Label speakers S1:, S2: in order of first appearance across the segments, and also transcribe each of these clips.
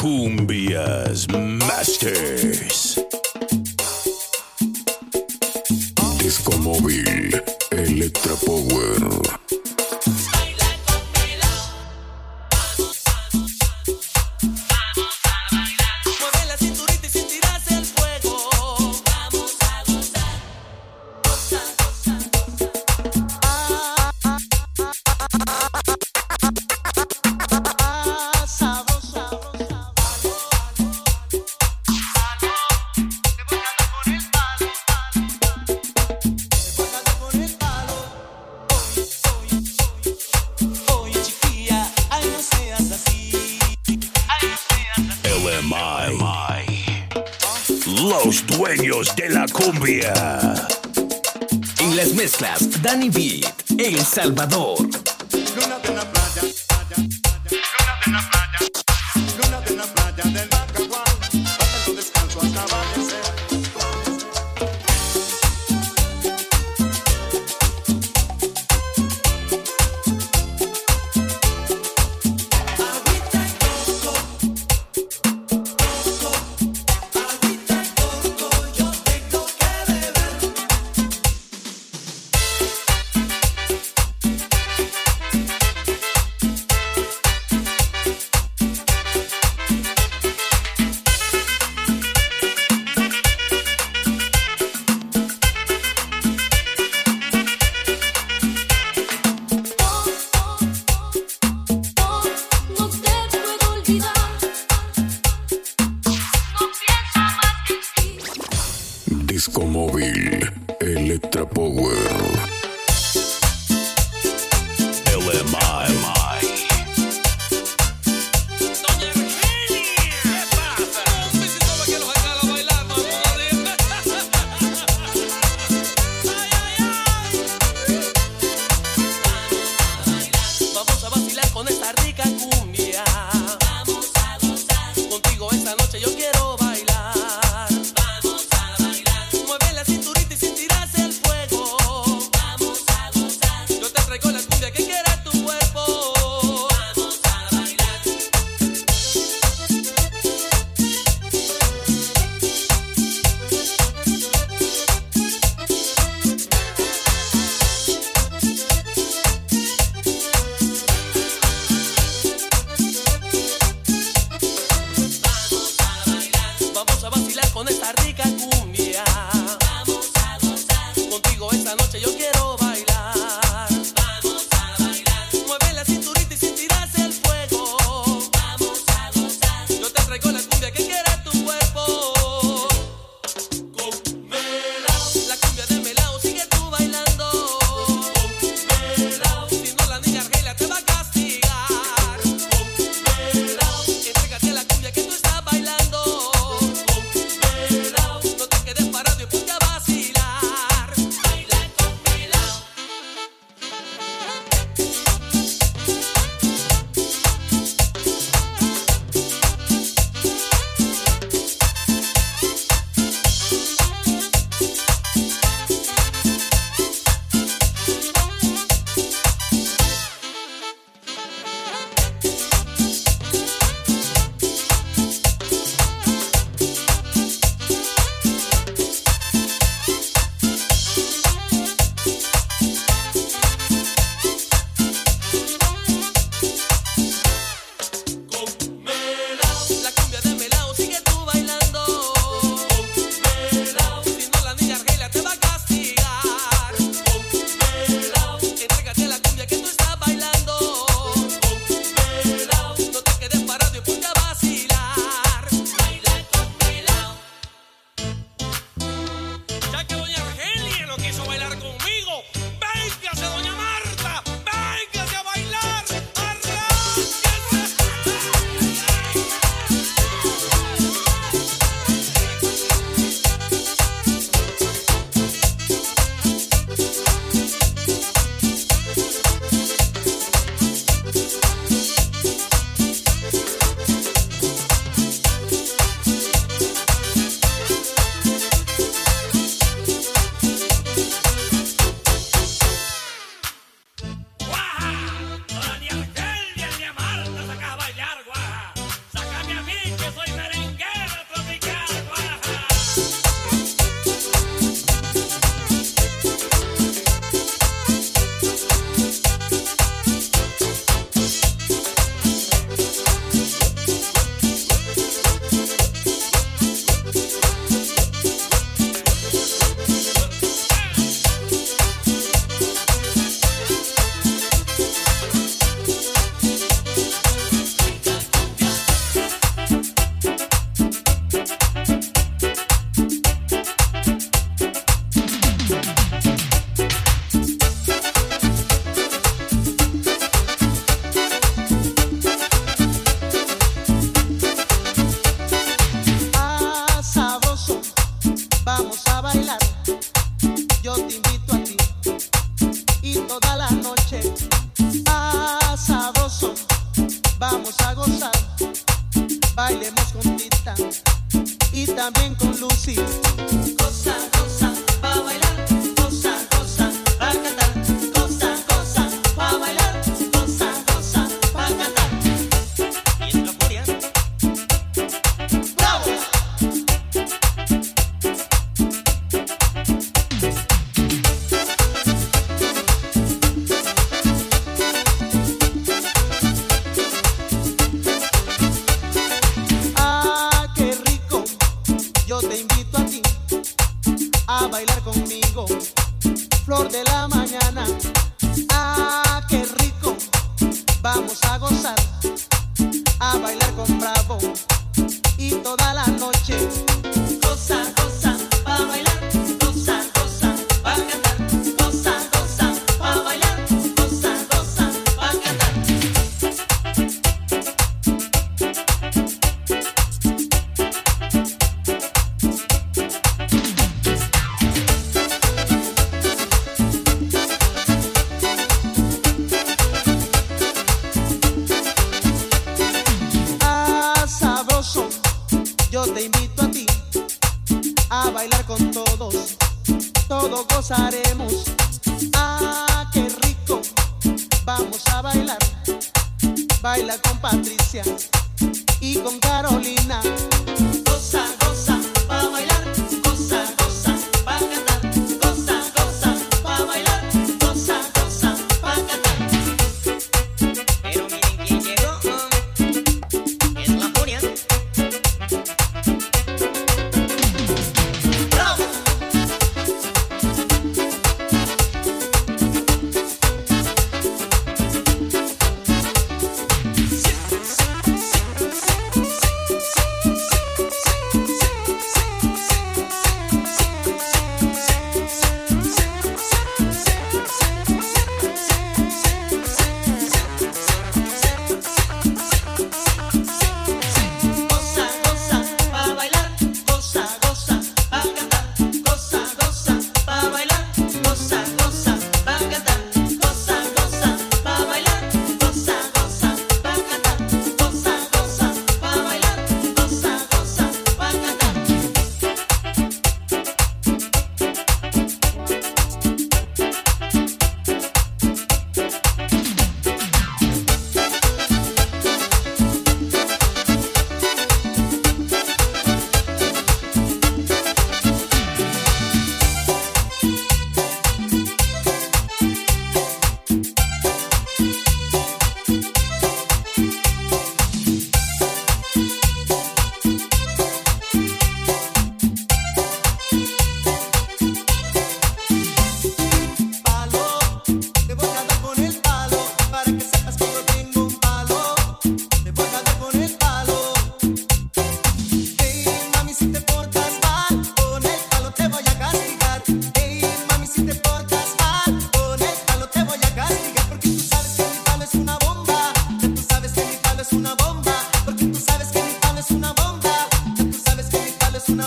S1: Cumbias Masters. Disco Móvil Electra Power.
S2: las mezclas, Danny Beat, El Salvador.
S3: forward.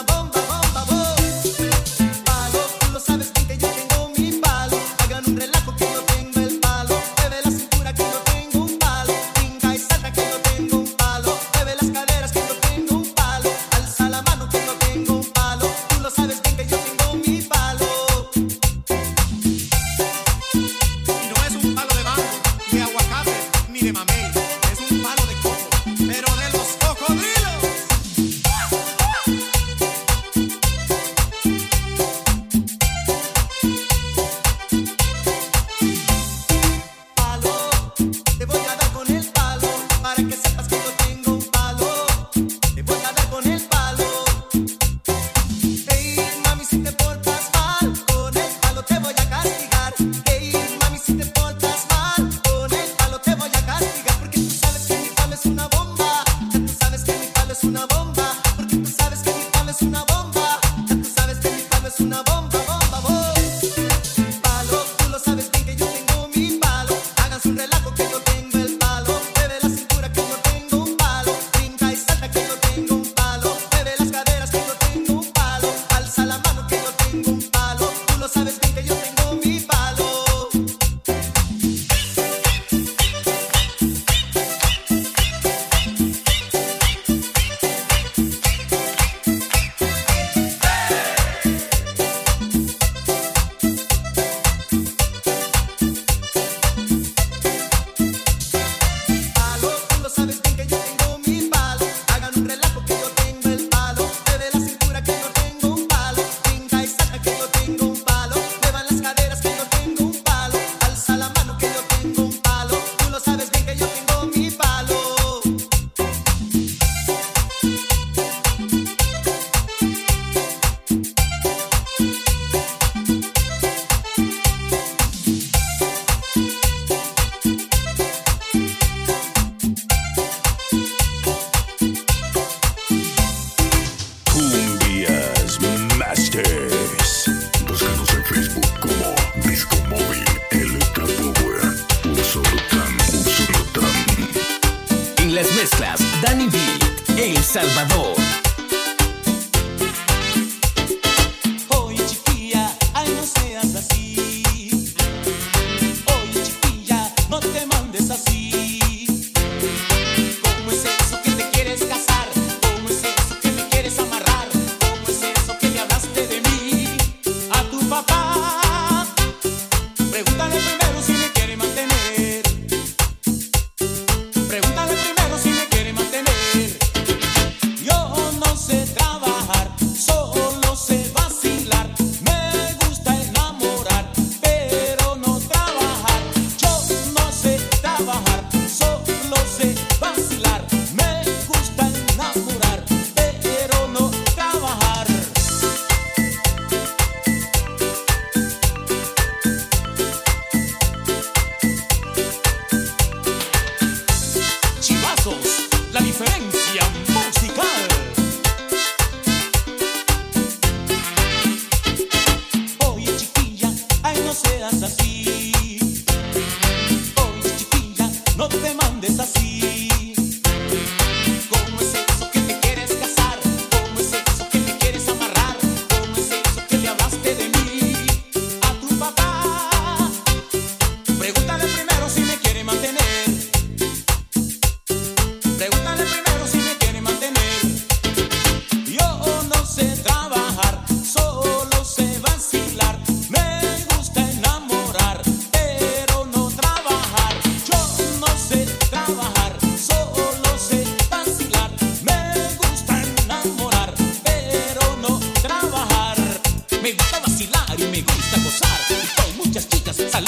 S3: Bomba.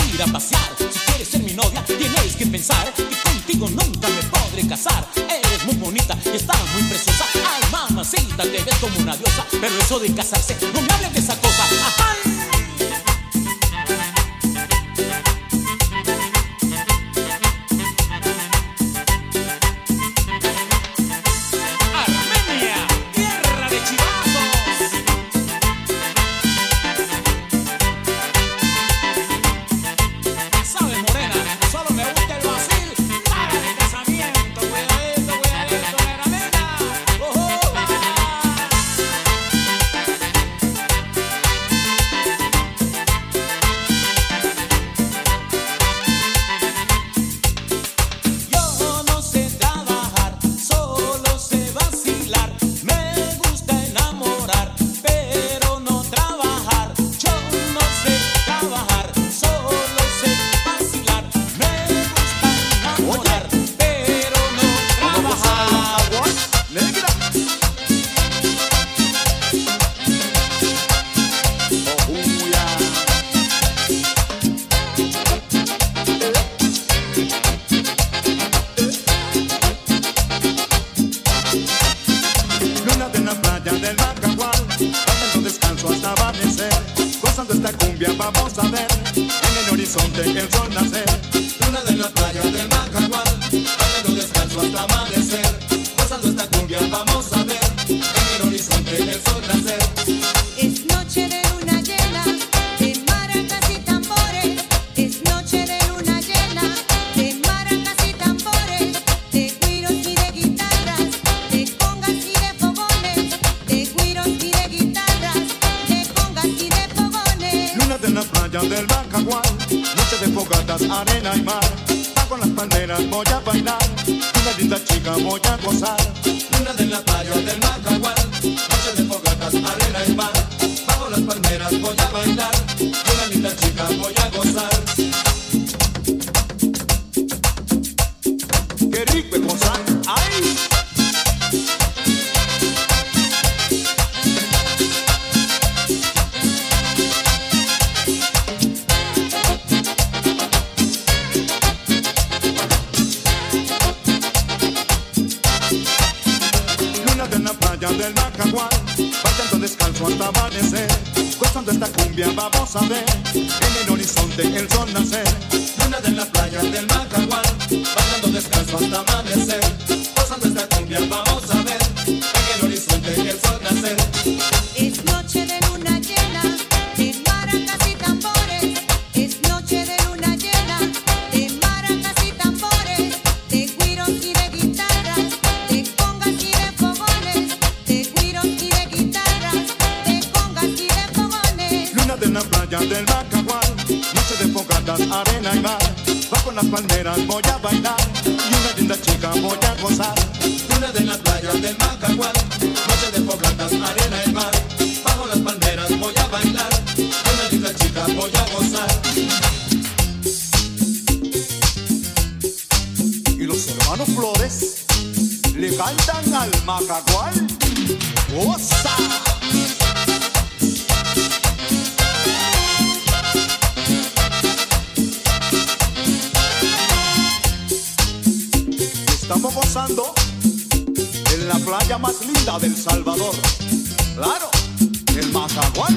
S4: salir a pasear. Si quieres ser mi novia, tienes que pensar que contigo nunca me podré casar. Eres muy bonita y estás muy preciosa. Ay, mamacita, te ves como una diosa. Pero eso de casarse, no me hables de esa cosa.
S5: arena y mar. Bajo las palmeras voy a bailar. Una linda chica voy a gozar. cacahual, bailando descalzo hasta amanecer, gozando esta cumbia vamos a ver, en el horizonte el sol nacer, luna de la playa del Macahual, bailando descalzo hasta amanecer, gozando esta cumbia vamos a ver, en el horizonte el sol nacer. las palmeras voy a bailar. Y una linda chica voy a gozar.
S3: Una de las playas del Macagual. Noche de poblatas, arena y mar. Bajo las palmeras voy a bailar. y Una linda chica voy a gozar.
S5: Y los hermanos Flores le cantan al Macagual. ¡Goza! en la playa más linda del Salvador. Claro, el
S6: Mazaguán.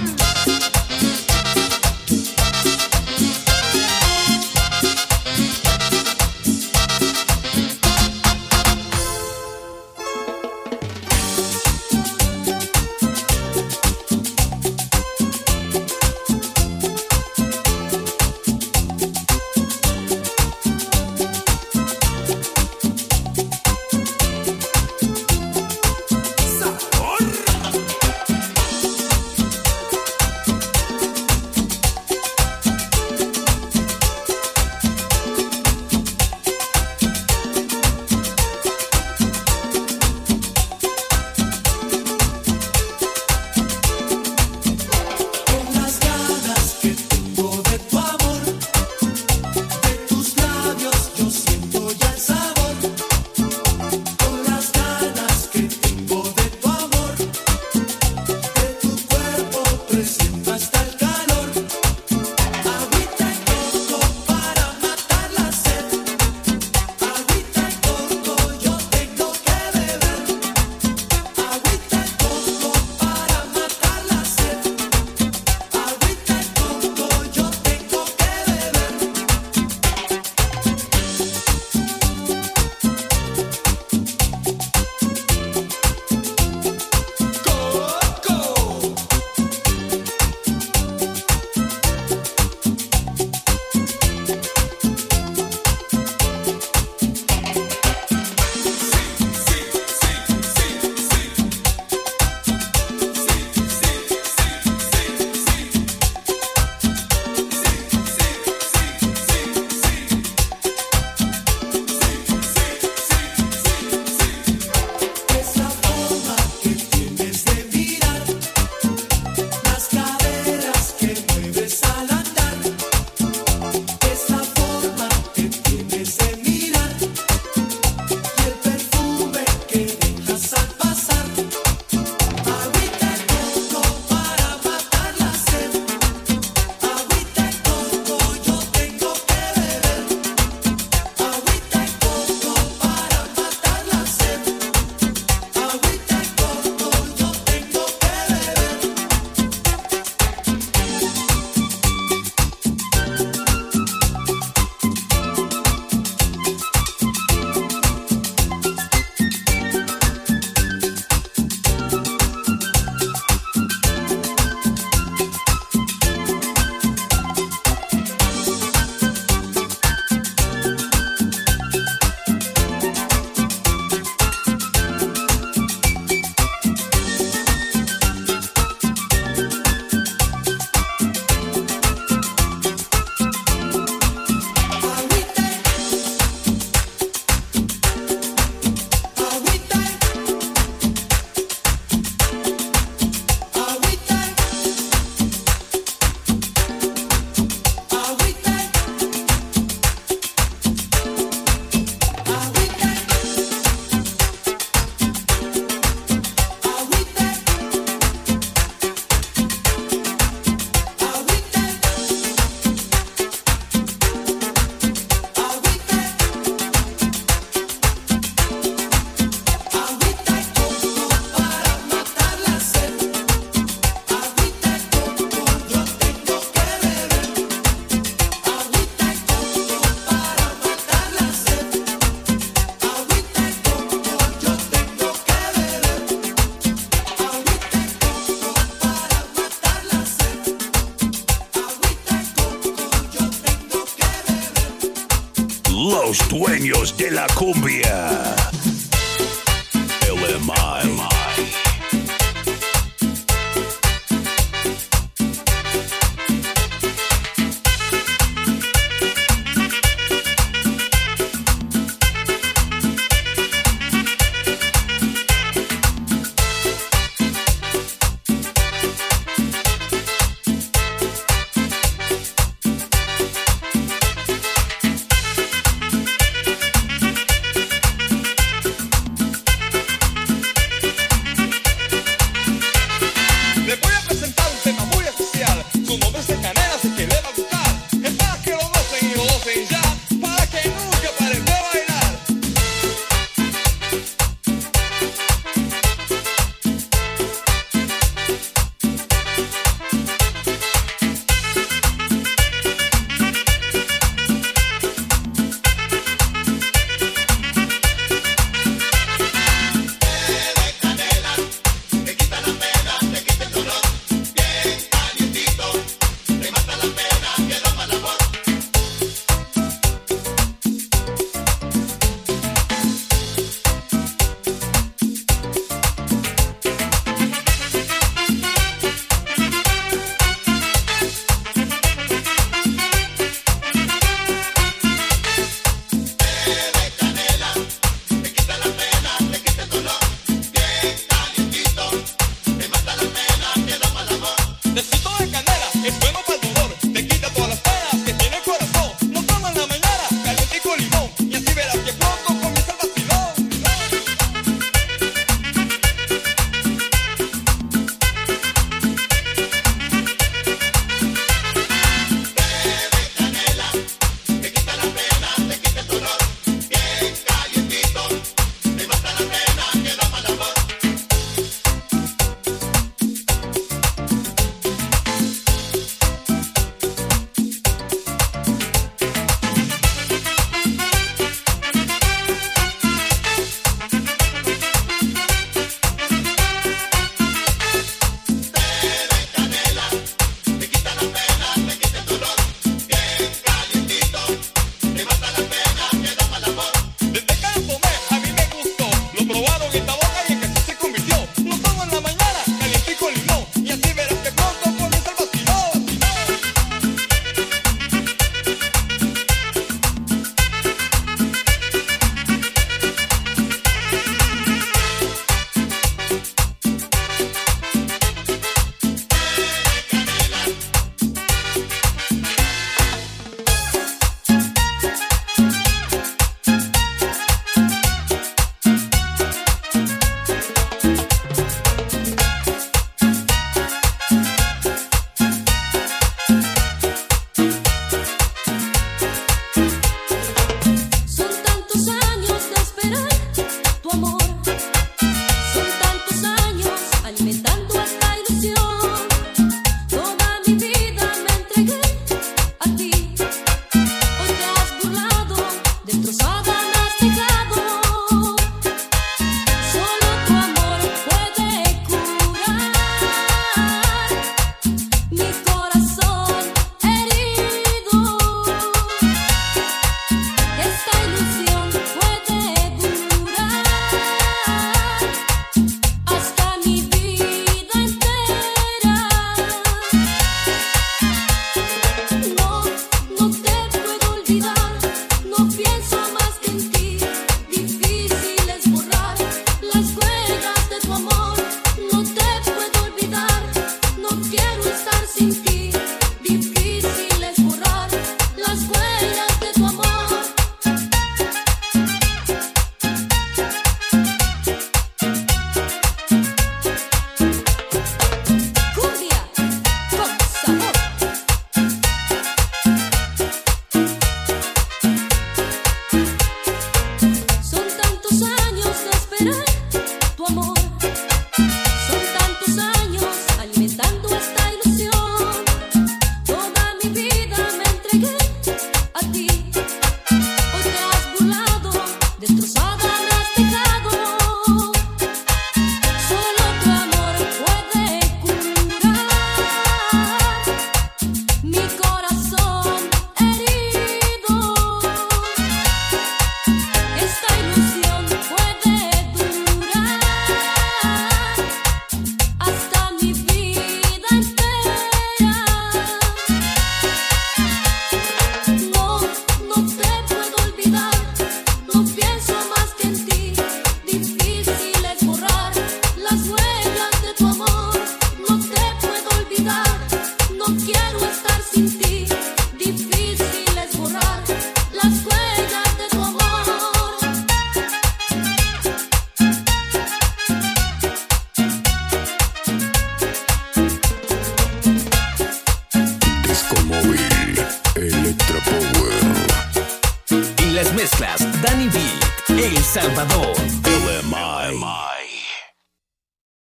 S6: dueños de la cumbia.